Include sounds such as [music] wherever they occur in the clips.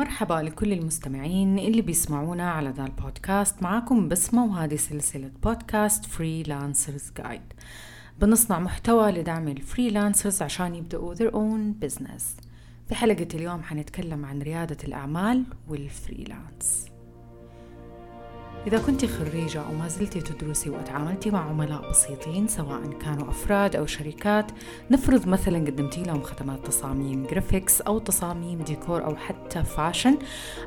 مرحبا لكل المستمعين اللي بيسمعونا على ذا البودكاست. معاكم بسمة وهذه سلسلة بودكاست Freelancers Guide بنصنع محتوى لدعم ال freelancers عشان يبدأوا their own business. في حلقة اليوم حنتكلم عن ريادة الأعمال وال freelance. إذا كنت خريجة أو ما زلت تدرسي وتعاملتي مع عملاء بسيطين سواء كانوا أفراد أو شركات نفرض مثلا قدمتي لهم خدمات تصاميم graphics أو تصاميم ديكور أو حتى fashion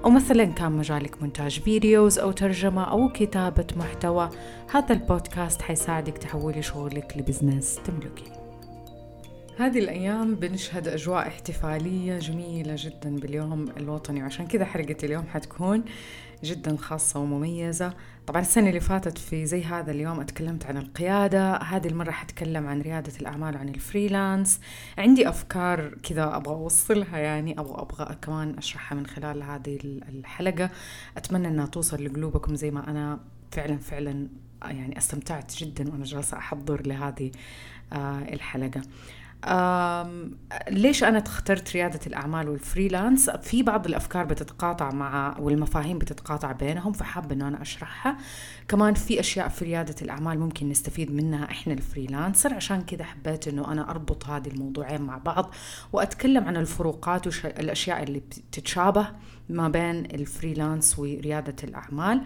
أو مثلا كان مجالك مونتاج videos أو ترجمة أو كتابة محتوى هذا البودكاست حيساعدك تحولي شغلك ل business تملكيه هذه الأيام بنشهد أجواء احتفالية جميلة جدا باليوم الوطني وعشان كذا حلقة اليوم حتكون جدا خاصة ومميزة. طبعا السنة اللي فاتت في زي هذا اليوم أتكلمت عن القيادة هذه المرة حتكلم عن ريادة الأعمال وعن ال freelance. عندي أفكار كذا أبغى أوصلها يعني أو أبغى كمان أشرحها من خلال هذه الحلقة. أتمنى أنها توصل لقلوبكم زي ما أنا فعلا فعلا يعني استمتعت جدا وأنا جالسة أحضر لهذه آه، الحلقة. ليش أنا اخترت ريادة الأعمال وال freelance؟ في بعض الأفكار بتتقاطع مع والمفاهيم بتتقاطع بينهم فحابة أنه أنا أشرحها. كمان في أشياء في ريادة الأعمال ممكن نستفيد منها إحنا ال freelancer. عشان كذا حبيت أنه أنا أربط هذه الموضوعين مع بعض وأتكلم عن الفروقات والأشياء اللي بتتشابه ما بين ال freelance وريادة الأعمال.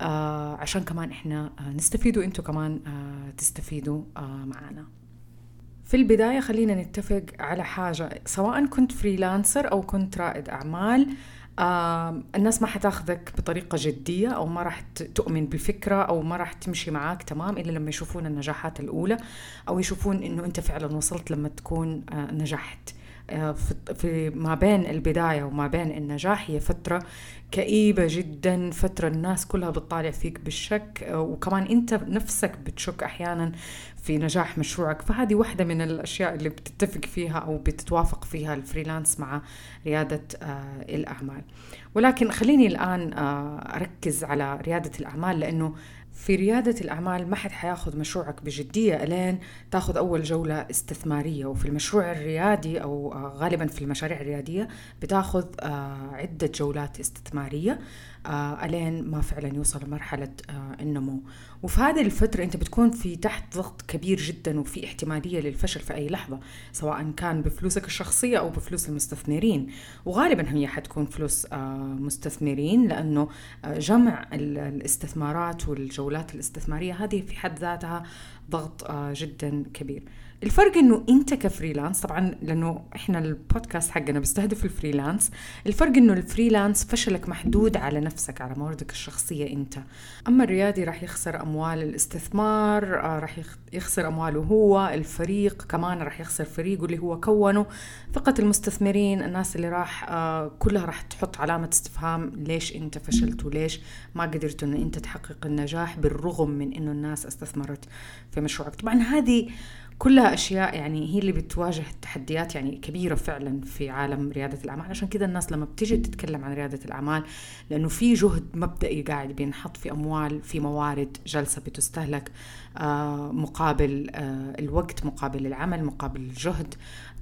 آه عشان كمان إحنا آه نستفيد وإنتوا كمان آه تستفيدوا آه معنا. في البداية خلينا نتفق على حاجة سواء كنت freelancer أو كنت رائد أعمال آه الناس ما حتاخذك بطريقة جدية أو ما راح تؤمن بالفكرة أو ما راح تمشي معاك تمام إلا لما يشوفون النجاحات الأولى أو يشوفون إنه أنت فعلا وصلت لما تكون آه نجحت. في ما بين البداية وما بين النجاح هي فترة كئيبة جدا فترة الناس كلها بتطالع فيك بالشك آه، وكمان أنت نفسك بتشك أحيانا في نجاح مشروعك. فهذه واحدة من الأشياء اللي بتتفق فيها أو بتتوافق فيها الفريلانس مع ريادة آه، الأعمال. ولكن خليني الآن آه، أركز على ريادة الأعمال لأنه في ريادة الأعمال ما حد حياخذ مشروعك بجدية ألين تاخذ أول جولة استثمارية. وفي المشروع الريادي أو غالبا في المشاريع الريادية بتاخذ عدة جولات استثمارية. آه ألين ما فعلا يوصل لمرحلة آه النمو. وفي هذه الفترة أنت بتكون في تحت ضغط كبير جدا وفي احتمالية للفشل في أي لحظة سواء كان بفلوسك الشخصية أو بفلوس المستثمرين. وغالبا هي حتكون فلوس آه مستثمرين لأنه آه جمع الاستثمارات والجولات الاستثمارية هذه في حد ذاتها ضغط آه جدا كبير. الفرق إنه أنت ك freelance طبعا لأنه إحنا البودكاست حقنا بيستهدف ال freelance الفرق إنه ال freelance فشلك محدود على نفسك على مواردك الشخصية أنت. أما الريادي راح يخسر أموال الاستثمار آه، راح يخسر أمواله هو الفريق كمان راح يخسر فريقه اللي هو كونه. ثقه المستثمرين الناس اللي راح آه، كلها راح تحط علامة استفهام ليش أنت فشلت وليش ما قدرت إنه أنت تحقق النجاح بالرغم من إنه الناس استثمرت في مشروعك. طبعا هذه كلها أشياء يعني هي اللي بتواجه تحديات يعني كبيرة فعلا في عالم ريادة الأعمال. عشان كذا الناس لما بتيجي تتكلم عن ريادة الأعمال لأنه في جهد مبدئي قاعد بينحط في أموال في موارد جلسة بتستهلك آه مقابل آه الوقت مقابل العمل مقابل الجهد.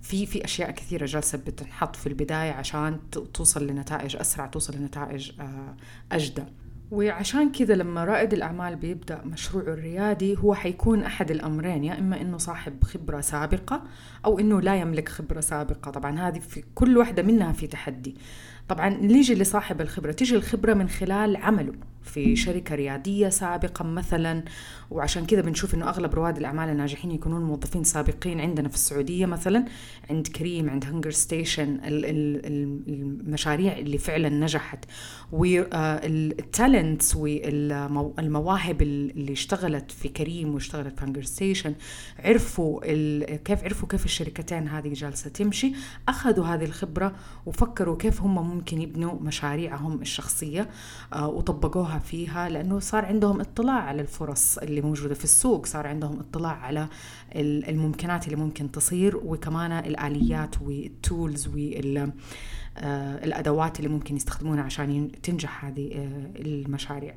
في في أشياء كثيرة جالسه بتنحط في البداية عشان توصل لنتائج أسرع توصل لنتائج آه أجدى. وعشان كذا لما رائد الأعمال بيبدأ مشروعه الريادي هو حيكون أحد الأمرين يا إما إنه صاحب خبرة سابقة أو إنه لا يملك خبرة سابقة. طبعا هذه في كل واحدة منها في تحدي. طبعا نيجي لصاحب الخبرة تيجي الخبرة من خلال عمله. في شركة ريادية سابقا مثلا وعشان كذا بنشوف إنه أغلب رواد الأعمال الناجحين يكونون موظفين سابقين عندنا في السعودية مثلا. عند كريم عند هنجر ستيشن المشاريع اللي فعلا نجحت. وال talents والمواهب اللي اشتغلت في كريم واشتغلت في هنجر ستيشن عرفوا كيف عرفوا كيف الشركتين هذه جالسة تمشي. أخذوا هذه الخبرة وفكروا كيف هم ممكن يبنوا مشاريعهم الشخصية آه، وطبقوها فيها لأنه صار عندهم اطلاع على الفرص اللي موجودة في السوق صار عندهم اطلاع على الممكنات اللي ممكن تصير وكمان الآليات والتولز وال آه، الأدوات اللي ممكن يستخدمونها عشان تنجح هذه آه، المشاريع.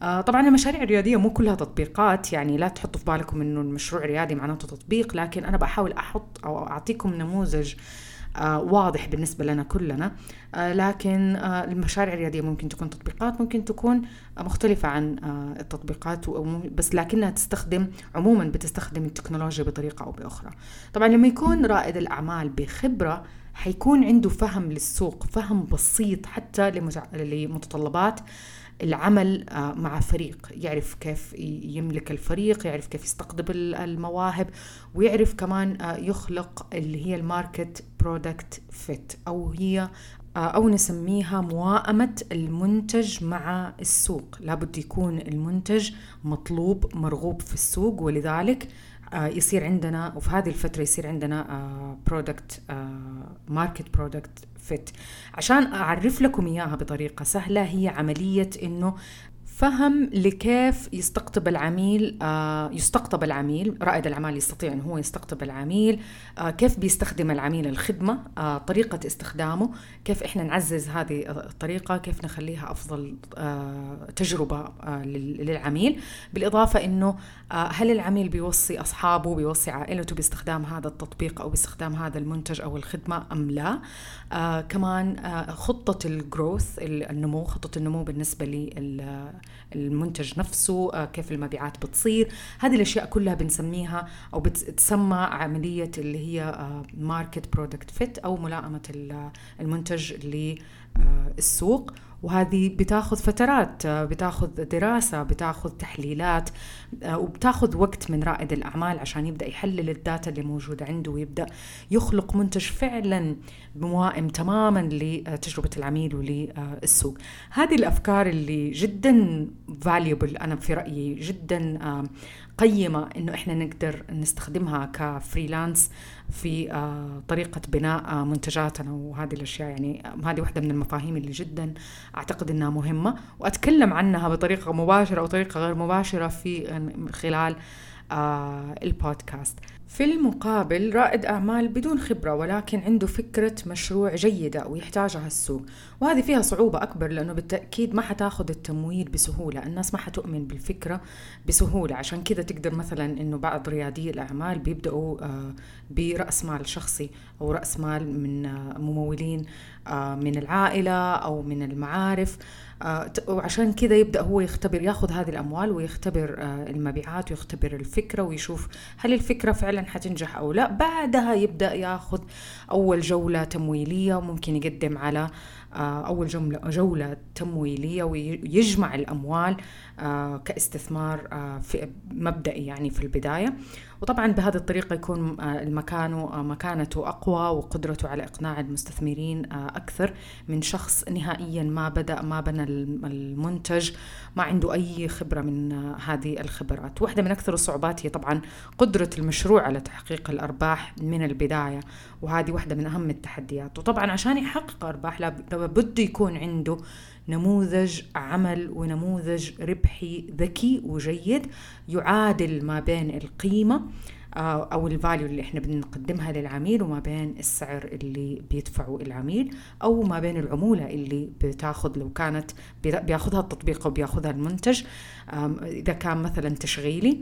طبعا المشاريع الرياديه مو كلها تطبيقات يعني لا تحطوا في بالكم إنه المشروع ريادي معناته تطبيق لكن أنا بحاول أحط أو أعطيكم نموذج واضح بالنسبة لنا كلنا. لكن المشاريع الريادية ممكن تكون تطبيقات ممكن تكون مختلفة عن التطبيقات بس لكنها تستخدم عموما بتستخدم التكنولوجيا بطريقة أو بأخرى. طبعا لما يكون رائد الأعمال بخبرة حيكون عنده فهم للسوق فهم بسيط حتى لمتطلبات. العمل آه، مع فريق يعرف كيف يملك الفريق يعرف كيف يستقطب المواهب ويعرف كمان آه، يخلق اللي هي ال market product fit أو هي آه، أو نسميها موائمة المنتج مع السوق. لابد يكون المنتج مطلوب مرغوب في السوق ولذلك يصير عندنا وفي هذه الفترة يصير عندنا product market product fit عشان أعرف لكم إياها بطريقة سهلة هي عملية إنه فهم لكيف يستقطب العميل آه، يستقطب العميل رائد الأعمال يستطيع أن هو يستقطب العميل آه، كيف بيستخدم العميل الخدمة آه، طريقة استخدامه كيف إحنا نعزز هذه الطريقة كيف نخليها أفضل تجربة للعميل. بالإضافة أنه هل العميل بيوصي أصحابه بيوصي عائلته باستخدام هذا التطبيق أو باستخدام هذا المنتج أو الخدمة أم لا؟ كمان خطة ال growth النمو خطة النمو بالنسبة المنتج نفسه آه، كيف المبيعات بتصير. هذه الأشياء كلها بنسميها أو بتسمى عملية اللي هي market product fit أو ملائمة المنتج للسوق. وهذه بتاخذ فترات بتاخذ دراسة بتاخذ تحليلات آه، وبتاخذ وقت من رائد الأعمال عشان يبدأ يحلل الداتا اللي موجودة عنده ويبدأ يخلق منتج فعلا موائم تماما لتجربة العميل وللسوق. هذه الأفكار اللي جدا valuable أنا في رأيي جدا قيمة إنه إحنا نقدر نستخدمها كفريلانس في آه، طريقة بناء منتجاتنا. وهذه الأشياء يعني هذه واحدة من المفاهيم اللي جدا أعتقد إنها مهمة. وأتكلم عنها بطريقة مباشرة أو طريقة غير مباشرة في خلال البودكاست. في المقابل رائد أعمال بدون خبرة ولكن عنده فكرة مشروع جيدة ويحتاجها السوق. وهذه فيها صعوبة أكبر لأنه بالتأكيد ما حتاخذ التمويل بسهولة. الناس ما حتؤمن بالفكرة بسهولة. عشان كذا تقدر مثلا أنه بعض ريادي الأعمال بيبدأوا آه، برأس مال شخصي أو رأس مال من آه، ممولين من العائلة أو من المعارف. آه، وعشان كذا يبدأ هو يختبر ياخذ هذه الأموال ويختبر آه، المبيعات ويختبر الفكرة ويشوف هل الفكرة فعلا حتنجح أو لا. بعدها يبدأ ياخذ أول جولة تمويلية وممكن يقدم على آه، أول جملة جولة تمويلية ويجمع الأموال كاستثمار مبدئي يعني في البداية. وطبعا بهذه الطريقة يكون آه، المكان آه، مكانته أقوى وقدرته على إقناع المستثمرين آه، أكثر من شخص نهائيا ما بدأ ما بنى المنتج ما عنده أي خبرة من هذه الخبرات. واحدة من أكثر الصعوبات هي طبعا قدرة المشروع على تحقيق الأرباح من البداية وهذه واحدة من أهم التحديات. وطبعا عشان يحقق أرباح لابد يكون عنده نموذج عمل ونموذج ربحي ذكي وجيد يعادل ما بين القيمة آه، أو الفاليو اللي إحنا بنقدمها للعميل وما بين السعر اللي بيدفعه العميل أو ما بين العمولة اللي بتاخذ لو كانت بياخذها التطبيق أو بياخذها المنتج إذا كان مثلا تشغيلي.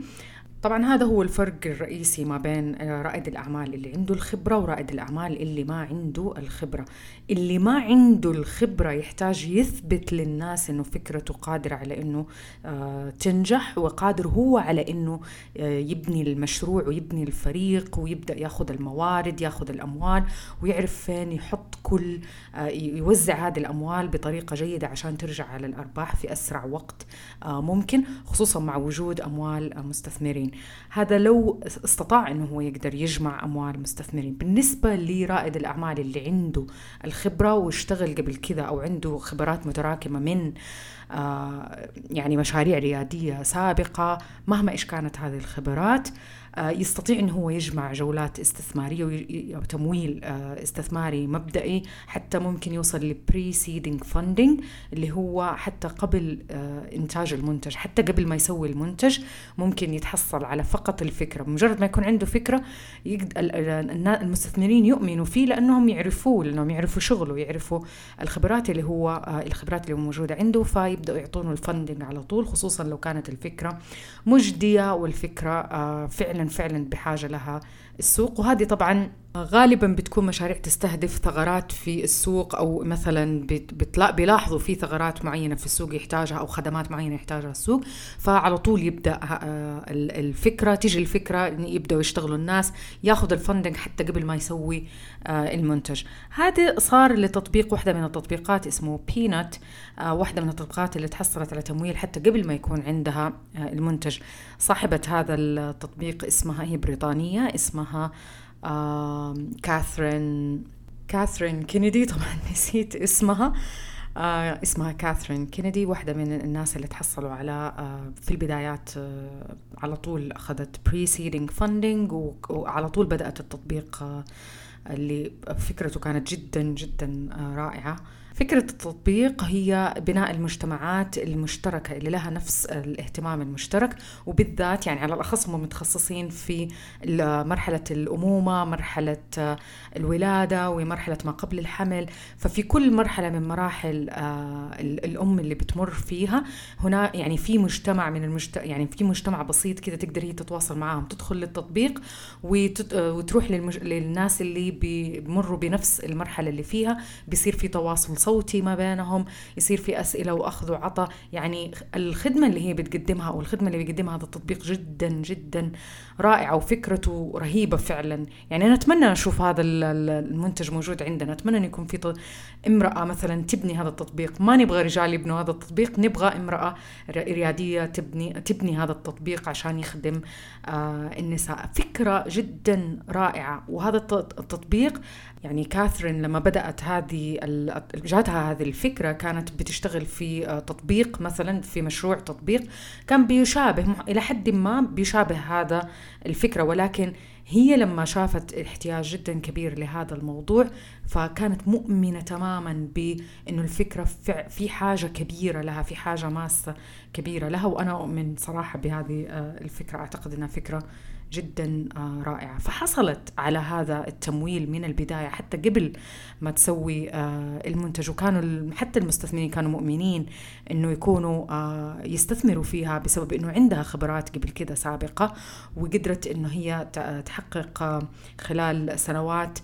طبعا هذا هو الفرق الرئيسي ما بين آه، رائد الأعمال اللي عنده الخبرة ورائد الأعمال اللي ما عنده الخبرة. اللي ما عنده الخبرة يحتاج يثبت للناس أنه فكرته قادرة على أنه آه، تنجح وقادر هو على أنه آه، يبني المشروع ويبني الفريق ويبدأ ياخذ الموارد ياخذ الأموال ويعرف فين يحط كل يوزع هذه الأموال بطريقة جيدة عشان ترجع على الأرباح في أسرع وقت ممكن خصوصا مع وجود أموال مستثمرين. هذا لو استطاع إنه هو يقدر يجمع أموال مستثمرين. بالنسبة لرائد الأعمال اللي عنده الخبرة واشتغل قبل كذا أو عنده خبرات متراكمة من آه يعني مشاريع ريادية سابقة مهما إيش كانت هذه الخبرات يستطيع إنه هو يجمع جولات استثمارية وتمويل آه، استثماري مبدئي حتى ممكن يوصل ل pre-seeding funding اللي هو حتى قبل آه، إنتاج المنتج حتى قبل ما يسوي المنتج ممكن يتحصل على فقط الفكرة. مجرد ما يكون عنده فكرة المستثمرين يؤمنوا فيه لأنهم يعرفوه لأنهم يعرفوا شغله يعرفوا الخبرات اللي هو الخبرات اللي موجودة عنده فيبدأوا يعطونه الفندنج على طول خصوصا لو كانت الفكرة مجدية والفكرة فعلا فعلا فعلا بحاجة لها. السوق وهذه طبعا غالبا بتكون مشاريع تستهدف ثغرات في السوق أو مثلا بيلاحظوا في ثغرات معينة في السوق يحتاجها أو خدمات معينة يحتاجها السوق. فعلى طول يبدأ آه، الفكرة تيجي الفكرة يبدأوا يشتغلوا الناس ياخذ ال funding حتى قبل ما يسوي آه، المنتج. هذا صار لتطبيق واحدة من التطبيقات اسمه بينات آه، واحدة من التطبيقات اللي تحصلت على تمويل حتى قبل ما يكون عندها المنتج. صاحبة هذا التطبيق اسمها هي بريطانية اسمها كاثرين كاثرين كينيدي طبعا نسيت اسمها. آه اسمها كاثرين كينيدي واحدة من الناس اللي تحصلوا على آه في البدايات آه على طول أخذت pre-seeding funding وعلى طول بدأت التطبيق آه اللي فكرته كانت جدا جدا آه رائعة. فكرة التطبيق هي بناء المجتمعات المشتركة اللي لها نفس الاهتمام المشترك وبالذات يعني على الأخص هم متخصصين في مرحلة الأمومة مرحلة الولادة ومرحلة ما قبل الحمل. ففي كل مرحلة من مراحل آه، الأم اللي بتمر فيها هنا يعني في مجتمع من المجت... يعني في مجتمع بسيط كده تقدر هي تتواصل معاهم تدخل للتطبيق وتت... وتروح للمج... للناس اللي بيمروا بنفس المرحلة اللي فيها بيصير في تواصل صوتي ما بينهم يصير في أسئلة وأخذ وعطاء. يعني الخدمة اللي هي بتقدمها أو الخدمة اللي بيقدمها هذا التطبيق جدا جدا رائعة وفكرته رهيبة فعلا. يعني أنا أتمنى أشوف هذا المنتج موجود عندنا. أتمنى أن يكون في امرأة مثلا تبني هذا التطبيق. ما نبغى رجال يبنوا هذا التطبيق نبغى امرأة ريادية تبني تبني هذا التطبيق عشان يخدم آه النساء. فكرة جدا رائعة. وهذا التطبيق يعني كاثرين لما بدأت هذه جاتها هذه الفكرة كانت بتشتغل في آه، تطبيق مثلا في مشروع تطبيق كان بيشابه إلى حد ما بيشابه هذا الفكرة ولكن هي لما شافت احتياج جدا كبير لهذا الموضوع فكانت مؤمنة تماما بأنه الفكرة في حاجة كبيرة لها في حاجة ماسة كبيرة لها وأنا أؤمن صراحة بهذه آه، الفكرة. أعتقد أنها فكرة جدا آه، رائعة. فحصلت على هذا التمويل من البداية حتى قبل ما تسوي آه، المنتج. وكانوا حتى المستثمرين كانوا مؤمنين إنه يكونوا آه، يستثمروا فيها بسبب إنه عندها خبرات قبل كده سابقة وقدرت إنه هي تحقق خلال سنوات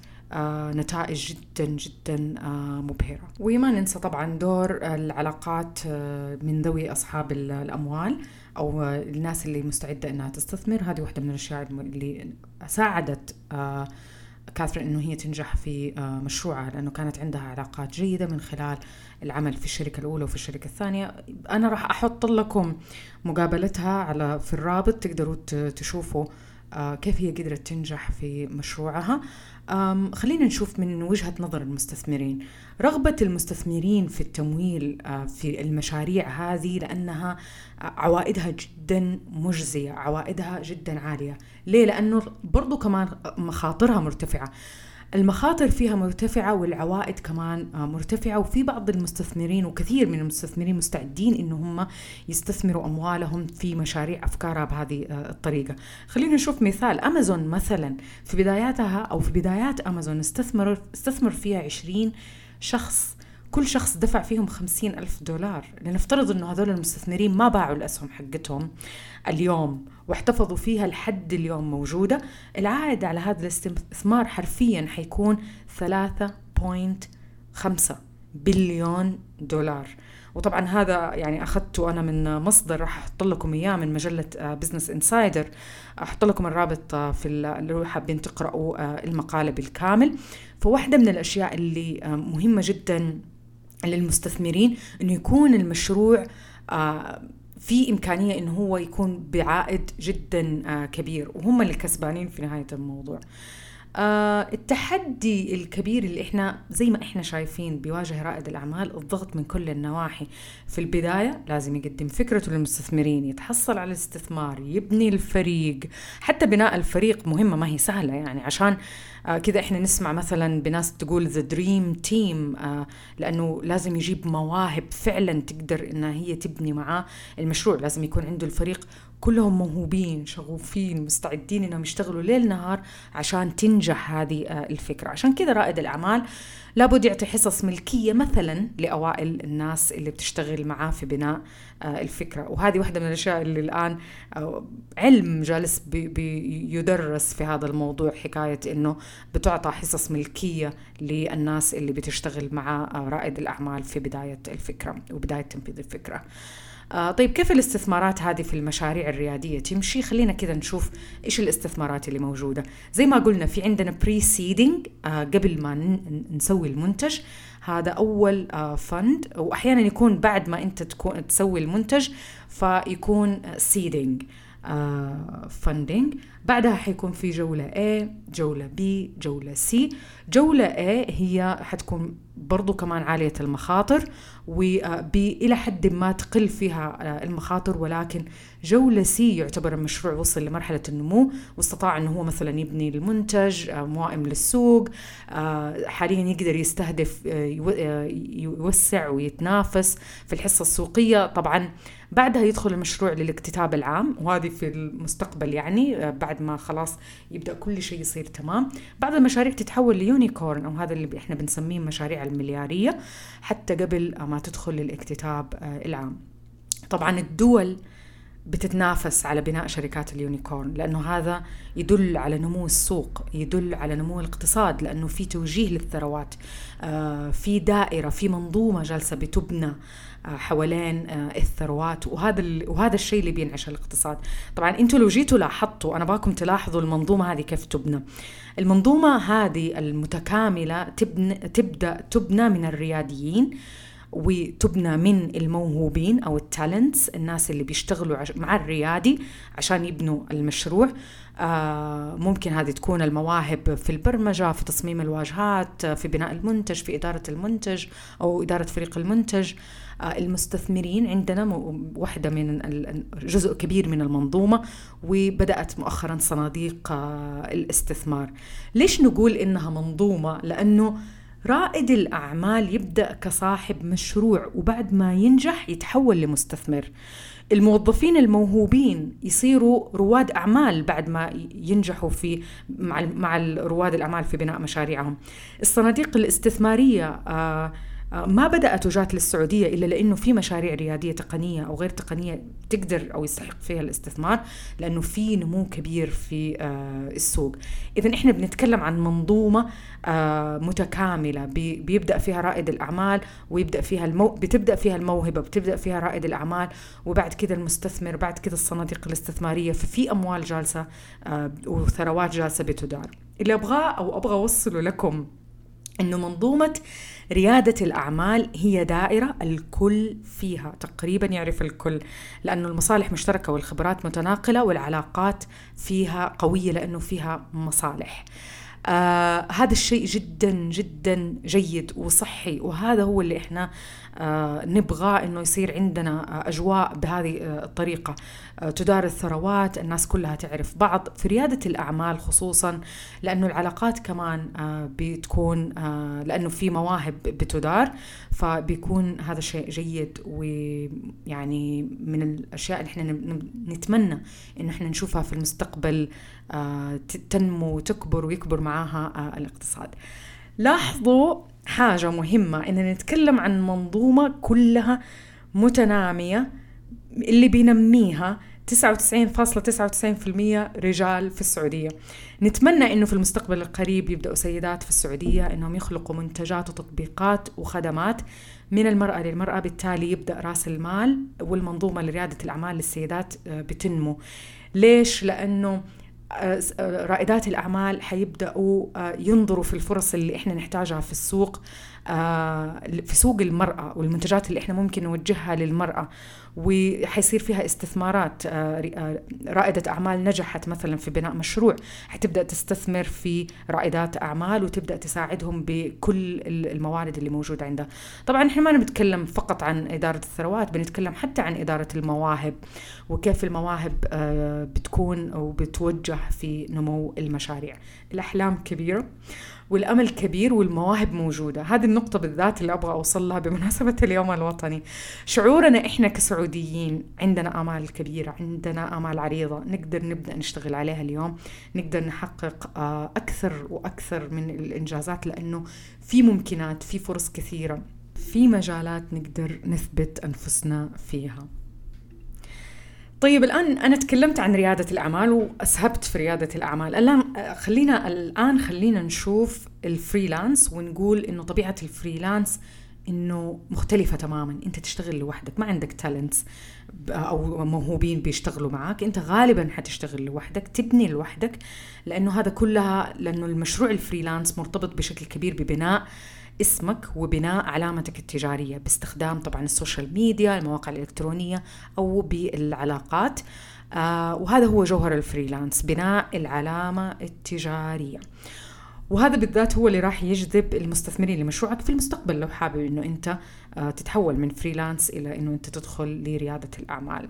نتائج جدا جدا آه مبهرة. وما ننسى طبعا دور العلاقات آه من ذوي أصحاب الأموال أو الناس اللي مستعدة إنها تستثمر. هذه واحدة من الأشياء اللي ساعدت آه، كاثرين إنه هي تنجح في آه، مشروعها لأنه كانت عندها علاقات جيدة من خلال العمل في الشركة الأولى وفي الشركة الثانية. أنا راح أحط لكم مقابلتها على في الرابط تقدروا تشوفوا آه، كيف هي قدرت تنجح في مشروعها. خلينا نشوف من وجهة نظر المستثمرين. رغبة المستثمرين في التمويل آه، في المشاريع هذه لأنها عوائدها جدا مجزية عوائدها جدا عالية. ليه؟ لأنه برضو كمان مخاطرها مرتفعة. المخاطر فيها مرتفعة والعوائد كمان آه، مرتفعة وفي بعض المستثمرين وكثير من المستثمرين مستعدين إنه هم يستثمروا أموالهم في مشاريع أفكارها بهذه آه، الطريقة. خلينا نشوف مثال. أمازون مثلا في بداياتها أو في بدايات أمازون استثمر استثمر فيها 20 شخص كل شخص دفع فيهم خمسين ألف دولار. لنفترض أنه هذول المستثمرين ما باعوا الأسهم حقتهم اليوم. واحتفظوا فيها لحد اليوم موجودة. العائد على هذا الاستثمار حرفيا حيكون 3.5 بليون دولار. وطبعا هذا يعني اخذته أنا من مصدر راح أحط لكم إياه من مجلة Business Insider أحط لكم الرابط في اللي حابين تقراوا آه، المقالة بالكامل. فواحدة من الأشياء اللي آه، مهمة جدا للمستثمرين إنه يكون المشروع آه، في إمكانية إنه هو يكون بعائد جدا آه، كبير. وهم اللي كسبانين في نهاية الموضوع. التحدي الكبير اللي إحنا زي ما إحنا شايفين بيواجه رائد الأعمال الضغط من كل النواحي. في البداية لازم يقدم فكرته للمستثمرين يتحصل على الاستثمار يبني الفريق. حتى بناء الفريق مهمة ما هي سهلة يعني. عشان آه كذا إحنا نسمع مثلا بناس تقول the dream team لأنه لازم يجيب مواهب فعلا تقدر انها هي تبني معاه المشروع. لازم يكون عنده الفريق كلهم موهوبين شغوفين مستعدين إنهم يشتغلوا ليل نهار عشان تنجح هذه آه، الفكرة عشان كذا رائد الأعمال لابد يعطي حصص ملكية مثلا لأوائل الناس اللي بتشتغل معاه في بناء آه، الفكرة وهذه واحدة من الأشياء اللي الآن آه، علم جالس بيدرس في هذا الموضوع حكاية إنه بتعطى حصص ملكية للناس اللي بتشتغل مع رائد الأعمال في بداية الفكرة وبداية تنفيذ الفكرة. آه طيب كيف الاستثمارات هذه في المشاريع الريادية؟ تمشي خلينا كذا نشوف إيش الاستثمارات اللي موجودة. زي ما قلنا في عندنا pre-seeding آه قبل ما نسوي المنتج. هذا أول آه fund وأحيانا يكون بعد ما أنت تكون تسوي المنتج فيكون seeding funding آه بعدها حيكون في جولة A جولة B جولة C. جولة A هي حتكون برضو كمان عالية المخاطر وإلى حد ما تقل فيها آه، المخاطر ولكن جولة C يعتبر المشروع وصل لمرحلة النمو واستطاع أنه هو مثلا يبني المنتج آه، موائم للسوق آه، حاليا يقدر يستهدف يوسع ويتنافس في الحصة السوقية. طبعا بعدها يدخل المشروع للاكتتاب العام وهذه في المستقبل يعني بعد ما خلاص يبدأ كل شيء يصير تمام. بعض المشاريع تتحول ل unicorn أو هذا اللي إحنا بنسميه مشاريع المليارية حتى قبل ما تدخل للاكتتاب آه، العام. طبعا الدول بتتنافس على بناء شركات ال unicorn لأنه هذا يدل على نمو السوق يدل على نمو الاقتصاد لأنه في توجيه للثروات. آه، في دائرة في منظومة جالسة بتبنى آه، حوالين آه، الثروات وهذا وهذا الشيء اللي بينعش الاقتصاد. طبعا أنتم لو جيتوا لاحظتوا أنا باكم تلاحظوا المنظومة هذه كيف تبنى. المنظومة هذه المتكاملة تبنى تبدأ تبنى من الرياديين. وتبنى من الموهوبين أو التالنتس الناس اللي بيشتغلوا مع الريادي عشان يبنوا المشروع. آه ممكن هذه تكون المواهب في البرمجة في تصميم الواجهات في بناء المنتج في إدارة المنتج أو إدارة فريق المنتج. آه المستثمرين عندنا واحدة من جزء كبير من المنظومة وبدأت مؤخرا صناديق آه الاستثمار. ليش نقول إنها منظومة؟ لأنه رائد الأعمال يبدأ كصاحب مشروع وبعد ما ينجح يتحول لمستثمر. الموظفين الموهوبين يصيروا رواد أعمال بعد ما ينجحوا في مع مع رواد الأعمال في بناء مشاريعهم. الصناديق الاستثمارية آه ما بدأت وجات للسعودية إلا لأنه في مشاريع ريادية تقنية أو غير تقنية تقدر أو يستحق فيها الاستثمار لأنه في نمو كبير في آه، السوق. إذا إحنا بنتكلم عن منظومة آه، متكاملة. بيبدأ فيها رائد الأعمال ويبدأ فيها المو... بتبدأ فيها الموهبة بتبدأ فيها رائد الأعمال وبعد كده المستثمر بعد كده الصناديق الاستثمارية. ففي أموال جالسة آه، وثروات جالسة بتدار. اللي أبغاه أو أبغى أوصله لكم إنه منظومة ريادة الأعمال هي دائرة الكل فيها تقريبا يعرف الكل لأنه المصالح مشتركة والخبرات متناقلة والعلاقات فيها قوية لأنه فيها مصالح. آه هذا الشيء جدا جدا جيد وصحي. وهذا هو اللي إحنا آه نبغى إنه يصير عندنا آه أجواء بهذه آه الطريقة. آه تدار الثروات الناس كلها تعرف بعض في ريادة الأعمال خصوصا لأنه العلاقات كمان آه بتكون آه لأنه في مواهب بتدار. فبيكون هذا شيء جيد ويعني من الأشياء اللي إحنا نتمنى إنه إحنا نشوفها في المستقبل تنمو وتكبر ويكبر معاها آه الاقتصاد. لاحظوا حاجة مهمة إن نتكلم عن منظومة كلها متنامية اللي بينميها 99.99% رجال في السعودية. نتمنى أنه في المستقبل القريب يبدأوا سيدات في السعودية أنهم يخلقوا منتجات وتطبيقات وخدمات من المرأة للمرأة بالتالي يبدأ رأس المال والمنظومة لريادة الأعمال للسيدات آه، بتنمو. ليش؟ لأنه رائدات الأعمال حيبدأوا آه، ينظروا في الفرص اللي إحنا نحتاجها في السوق. آه، في سوق المرأة والمنتجات اللي إحنا ممكن نوجهها للمرأة وحيصير فيها استثمارات آه، آه، رائدة أعمال نجحت مثلا في بناء مشروع حتبدأ تستثمر في رائدات أعمال وتبدأ تساعدهم بكل الموارد اللي موجودة عندها. طبعا إحنا ما نتكلم فقط عن إدارة الثروات بنتكلم حتى عن إدارة المواهب وكيف المواهب بتكون أو بتوجه في نمو المشاريع. الأحلام كبيرة. والأمل كبير والمواهب موجودة. هذه النقطة بالذات اللي أبغى أوصل لها بمناسبة [laughs] اليوم الوطني. شعورنا إحنا كسعوديين عندنا آمال كبيرة عندنا آمال عريضة. نقدر نبدأ نشتغل عليها اليوم. نقدر نحقق آه، أكثر وأكثر من الإنجازات لأنه في ممكنات في فرص كثيرة في مجالات نقدر نثبت أنفسنا فيها. طيب الآن أنا تكلمت عن ريادة الأعمال وأسهبت في ريادة الأعمال. الآن خلينا الآن خلينا نشوف ال freelance ونقول إنه طبيعة ال freelance إنه مختلفة تماما. أنت تشتغل لوحدك ما عندك talents أو موهوبين بيشتغلوا معك أنت غالبا حتشتغل لوحدك تبني لوحدك لأنه هذا كلها لأنه المشروع ال freelance مرتبط بشكل كبير ببناء اسمك وبناء علامتك التجارية باستخدام طبعا ال social media المواقع الإلكترونية أو بالعلاقات. آه وهذا هو جوهر ال freelance بناء العلامة التجارية. وهذا بالذات هو اللي راح يجذب المستثمرين لمشروعك في المستقبل لو حابب إنه أنت آه تتحول من freelance إلى إنه أنت تدخل لريادة الأعمال.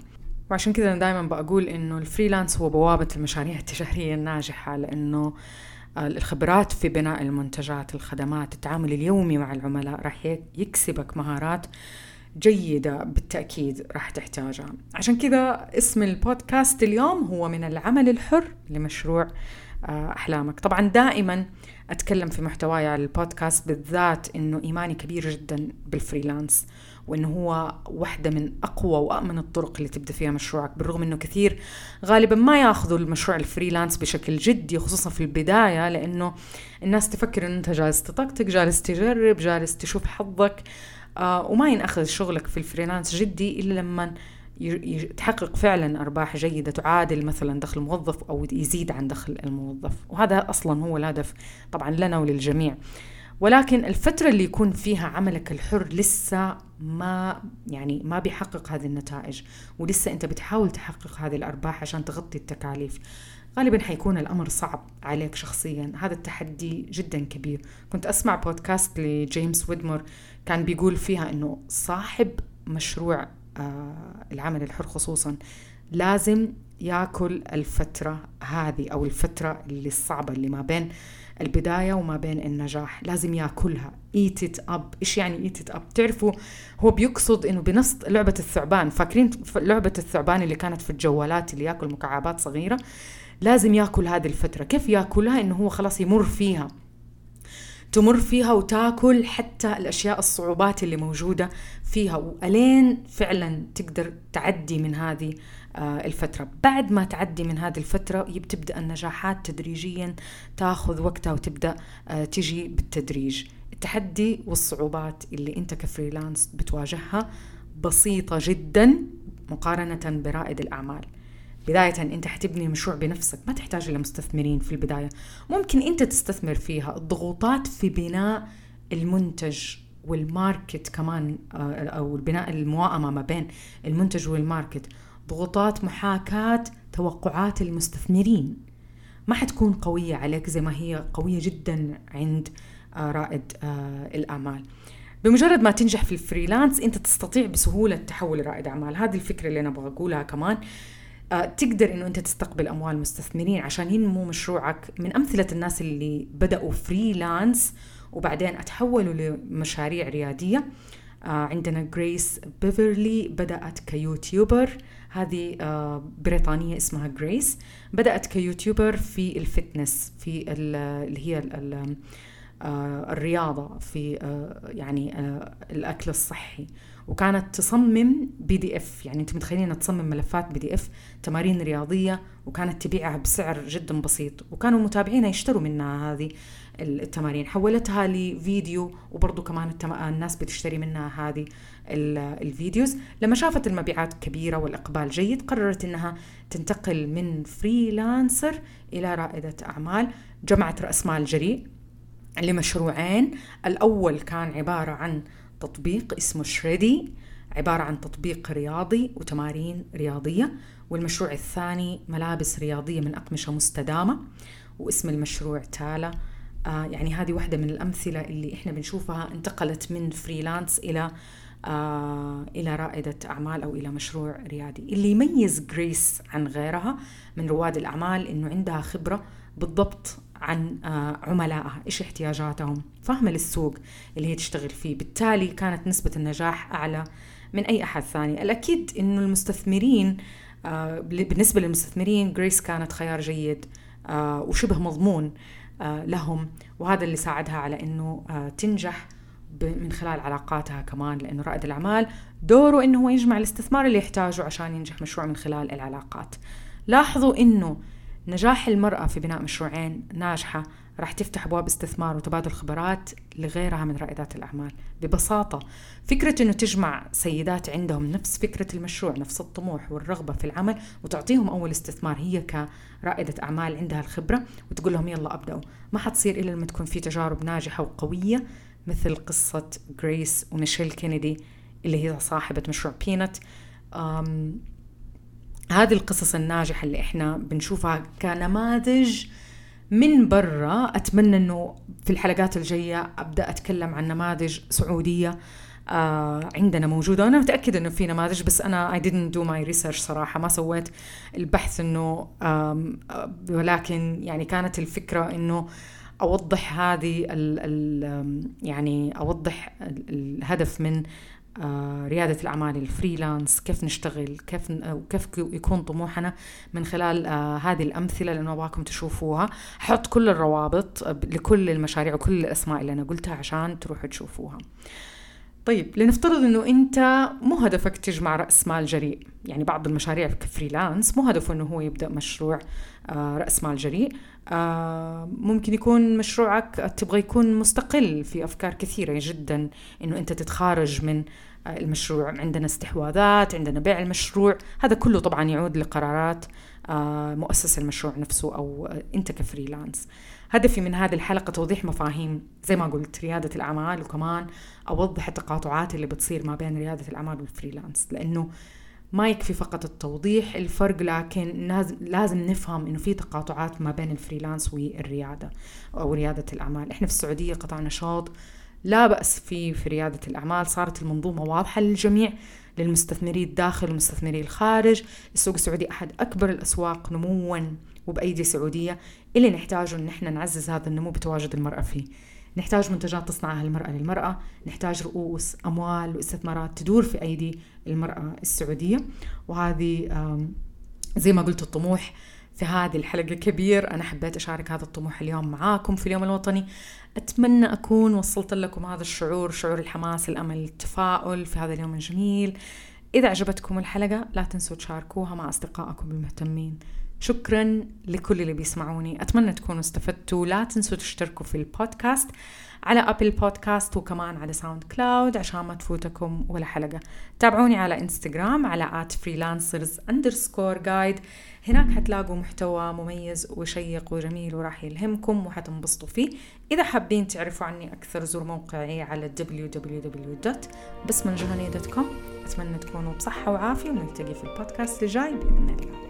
وعشان كذا أنا دائما بقول إنه ال freelance هو بوابة المشاريع التجارية الناجحة لأنه الخبرات في بناء المنتجات الخدمات التعامل اليومي مع العملاء راح يكسبك مهارات جيدة بالتأكيد راح تحتاجها. عشان كذا اسم البودكاست اليوم هو من العمل الحر لمشروع آه، أحلامك. طبعا دائما أتكلم في محتواي على البودكاست بالذات إنه إيماني كبير جدا بالفريلانس. وانه هو واحدة من أقوى وامن الطرق اللي تبدأ فيها مشروعك بالرغم إنه كثير غالبا ما يأخذوا المشروع ال freelance بشكل جدي خصوصا في البداية لأنه الناس تفكر إن أنت جالس تطقطق جالس تجرب جالس تشوف حظك آه وما ينأخذ شغلك في ال freelance جدي إلا لما تحقق فعلا أرباح جيدة تعادل مثلا دخل الموظف أو يزيد عن دخل الموظف. وهذا أصلا هو الهدف طبعا لنا وللجميع. ولكن الفترة اللي يكون فيها عملك الحر لسه ما يعني ما بيحقق هذه النتائج ولسه أنت بتحاول تحقق هذه الأرباح عشان تغطي التكاليف غالبا حيكون الأمر صعب عليك شخصيا. هذا التحدي جدا كبير. كنت أسمع بودكاست لجيمس ويدمور كان بيقول فيها إنه صاحب مشروع آه العمل الحر خصوصا لازم ياكل الفترة هذه أو الفترة اللي الصعبة اللي ما بين البداية وما بين النجاح. لازم ياكلها eat it up. إيش يعني eat it up تعرفوا هو بيقصد إنه بنص لعبة الثعبان. فاكرين لعبة الثعبان اللي كانت في الجوالات اللي ياكل مكعبات صغيرة؟ لازم ياكل هذه الفترة. كيف ياكلها؟ إنه هو خلاص يمر فيها. تمر فيها وتاكل حتى الأشياء الصعوبات اللي موجودة فيها. وألين فعلا تقدر تعدي من هذه الفترة. بعد ما تعدي من هذه الفترة بتبدأ النجاحات تدريجيا تاخذ وقتها وتبدأ آه، تجي بالتدريج. التحدي والصعوبات اللي أنت ك freelance بتواجهها بسيطة جدا مقارنة برائد الأعمال. بداية أنت حتبني مشروع بنفسك ما تحتاج إلى مستثمرين في البداية. ممكن أنت تستثمر فيها. الضغوطات في بناء المنتج وال market كمان آه، أو بناء المواءمة ما بين المنتج وال market. ضغوطات محاكاة توقعات المستثمرين. ما حتكون قوية عليك زي ما هي قوية جدا عند آه، رائد آه، الأعمال. بمجرد ما تنجح في ال freelance أنت تستطيع بسهولة تحول رائد أعمال. هذه الفكرة اللي أنا أبغى أقولها كمان. آه، تقدر إنه أنت تستقبل أموال مستثمرين عشان ينمو مشروعك. من أمثلة الناس اللي بدأوا freelance وبعدين أتحولوا لمشاريع ريادية عندنا جريس بيفرلي بدأت ك YouTuber. هذه آه، بريطانية اسمها جريس بدأت ك YouTuber في ال fitness في اللي هي آه، الرياضة في آه، يعني الأكل الصحي. وكانت تصمم PDF يعني أنت متخيلين تصمم ملفات PDF تمارين رياضية وكانت تبيعها بسعر جدا بسيط. وكانوا متابعينها يشتروا منها هذه. التمارين. حولتها لفيديو وبرضه كمان الناس بتشتري منها هذه ال videos. لما شافت المبيعات كبيرة والإقبال جيد قررت أنها تنتقل من freelancer إلى رائدة أعمال. جمعت رأس مال جريء لمشروعين. الأول كان عبارة عن تطبيق اسمه Shreddy عبارة عن تطبيق رياضي وتمارين رياضية. والمشروع الثاني ملابس رياضية من أقمشة مستدامة واسم المشروع Tala آه يعني هذه واحدة من الأمثلة اللي إحنا بنشوفها انتقلت من freelance إلى آه إلى رائدة أعمال أو إلى مشروع ريادي. اللي يميز جريس عن غيرها من رواد الأعمال إنه عندها خبرة بالضبط عن آه، عملائها إيش احتياجاتهم فاهمة للسوق اللي هي تشتغل فيه. بالتالي كانت نسبة النجاح أعلى من أي أحد ثاني. الأكيد أنه المستثمرين بالنسبة للمستثمرين جريس كانت خيار جيد وشبه مضمون لهم. وهذا اللي ساعدها على أنه تنجح من خلال علاقاتها كمان لأنه رائد الأعمال دوره إنه هو يجمع الاستثمار اللي يحتاجه عشان ينجح مشروع من خلال العلاقات. لاحظوا إنه نجاح المرأة في بناء مشروعين ناجحة راح تفتح أبواب استثمار وتبادل خبرات لغيرها من رائدات الأعمال. ببساطة فكرة أنه تجمع سيدات عندهم نفس فكرة المشروع نفس الطموح والرغبة في العمل وتعطيهم أول استثمار هي كرائدة أعمال عندها الخبرة وتقول لهم يلا أبدأوا. ما حتصير إلا لما تكون في تجارب ناجحة وقوية مثل قصة جريس وميشيل كينيدي اللي هي صاحبة مشروع Peanut هذه القصص الناجحة اللي إحنا بنشوفها كنماذج من برا. أتمنى إنه في الحلقات الجاية أبدأ أتكلم عن نماذج سعودية آه عندنا موجودة. وأنا متأكدة إنه في نماذج بس أنا I didn't do my research صراحة. ما سويت البحث إنه ولكن يعني كانت الفكرة إنه أوضح هذه ال ال يعني أوضح الهدف من آه، ريادة الأعمال الفريلانس كيف نشتغل كيف وكيف يكون طموحنا من خلال آه، هذه الأمثلة لأنه أبغاكم تشوفوها. حط كل الروابط لكل المشاريع وكل الأسماء اللي أنا قلتها عشان تروحوا تشوفوها. طيب لنفترض إنه أنت مو هدفك تجمع رأس مال جريء. يعني بعض المشاريع كفريلانس مو هدفه إنه هو يبدأ مشروع آه، رأس مال جريء. ممكن يكون مشروعك تبغى يكون مستقل في أفكار كثيرة جدا إنه أنت تتخارج من المشروع. عندنا استحواذات عندنا بيع المشروع. هذا كله طبعا يعود لقرارات آه، مؤسس المشروع نفسه أو أنت كفريلانس. هدفي من هذه الحلقة توضيح مفاهيم زي ما قلت ريادة الأعمال وكمان أوضح التقاطعات اللي بتصير ما بين ريادة الأعمال والفريلانس لأنه ما يكفي فقط التوضيح الفرق لكن لازم نفهم إنه في تقاطعات ما بين الفريلانس والريادة أو ريادة الأعمال. إحنا في السعودية قطاع نشاط لا بأس فيه في ريادة الأعمال صارت المنظومة واضحة للجميع للمستثمري الداخل والمستثمري الخارج. السوق السعودي أحد أكبر الأسواق نموا وبأيدي سعودية. اللي نحتاجه أن إحنا نعزز هذا النمو بتواجد المرأة فيه. نحتاج منتجات تصنعها المرأة للمرأة. نحتاج رؤوس أموال واستثمارات تدور في أيدي المرأة السعودية. وهذه زي ما قلت الطموح في هذه الحلقة كبير أنا حبيت أشارك هذا الطموح اليوم معاكم في اليوم الوطني. أتمنى أكون وصلت لكم هذا الشعور شعور الحماس الأمل التفاؤل في هذا اليوم الجميل. إذا عجبتكم الحلقة لا تنسوا تشاركوها مع أصدقائكم المهتمين. شكرا لكل اللي بيسمعوني. أتمنى تكونوا استفدتوا. لا تنسوا تشتركوا في البودكاست على Apple Podcast وكمان على SoundCloud عشان ما تفوتكم ولا حلقة. تابعوني على إنستغرام على at freelancers underscore guide. هناك حتلاقوا محتوى مميز وشيق وجميل وراح يلهمكم وحتنبسطوا فيه. إذا حابين تعرفوا عني أكثر زور موقعي على www.بسمنجهني.com أتمنى تكونوا بصحة وعافية ونلتقي في البودكاست الجاي بإذن الله.